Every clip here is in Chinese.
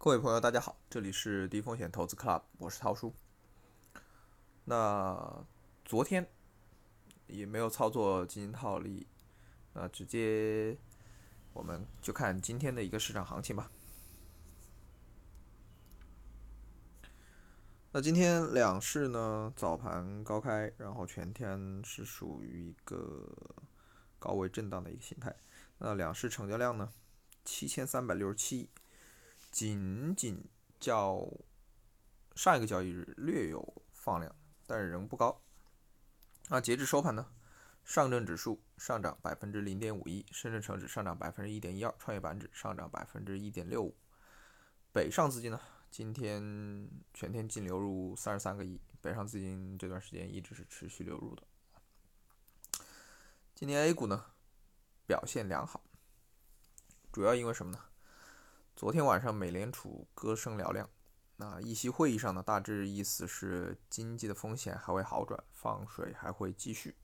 各位朋友，大家好，这里是低风险投资 Club，我是涛叔。那昨天也没有操作基金套利，那直接我们就看今天的一个市场行情吧。那今天两市呢早盘高开，然后全天是属于一个高位震荡的一个形态。那两市成交量呢七千三百六十七亿。仅仅较上一个交易日略有放量，但是仍不高。那截至收盘呢？上证指数上涨百分之零点五一，深圳成指上涨百分之一点一二，创业板指上涨百分之一点六五。北上资金呢？今天全天净流入三十三个亿，北上资金这段时间一直是持续流入的。今天 A 股呢表现良好，主要因为什么呢？昨天晚上美联储歌声嘹亮，那议息会议上呢，大致意思是经济的风险还会好转，放水还会继续，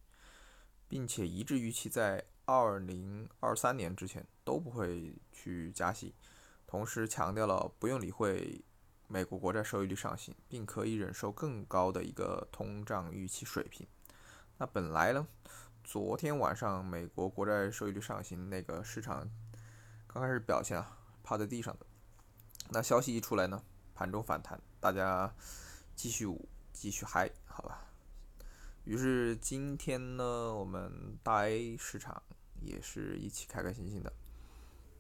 并且一致预期在二零二三年之前都不会去加息，同时强调了不用理会美国国债收益率上行，并可以忍受更高的一个通胀预期水平。那本来呢，昨天晚上美国国债收益率上行，那个市场刚开始表现啊。趴在地上的，那消息一出来呢，盘中反弹，大家继续舞，继续嗨，好吧。于是今天呢，我们大 A 市场也是一起开开心心的。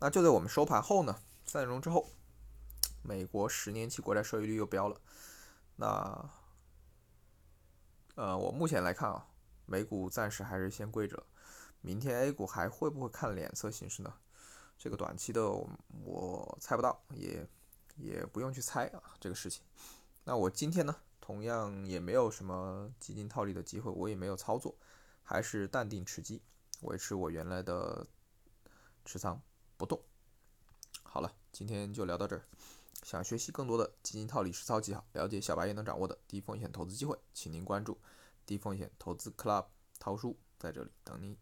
那就在我们收盘后呢，三点钟之后，美国十年期国债收益率又飙了。那，呃，我目前来看啊，美股暂时还是先跪着，明天 A 股还会不会看脸色行事呢？这个短期的我猜不到，也也不用去猜啊这个事情。那我今天呢，同样也没有什么基金套利的机会，我也没有操作，还是淡定持机，维持我原来的持仓不动。好了，今天就聊到这儿。想学习更多的基金套利实操技巧，了解小白也能掌握的低风险投资机会，请您关注低风险投资 Club 涛叔在这里等你。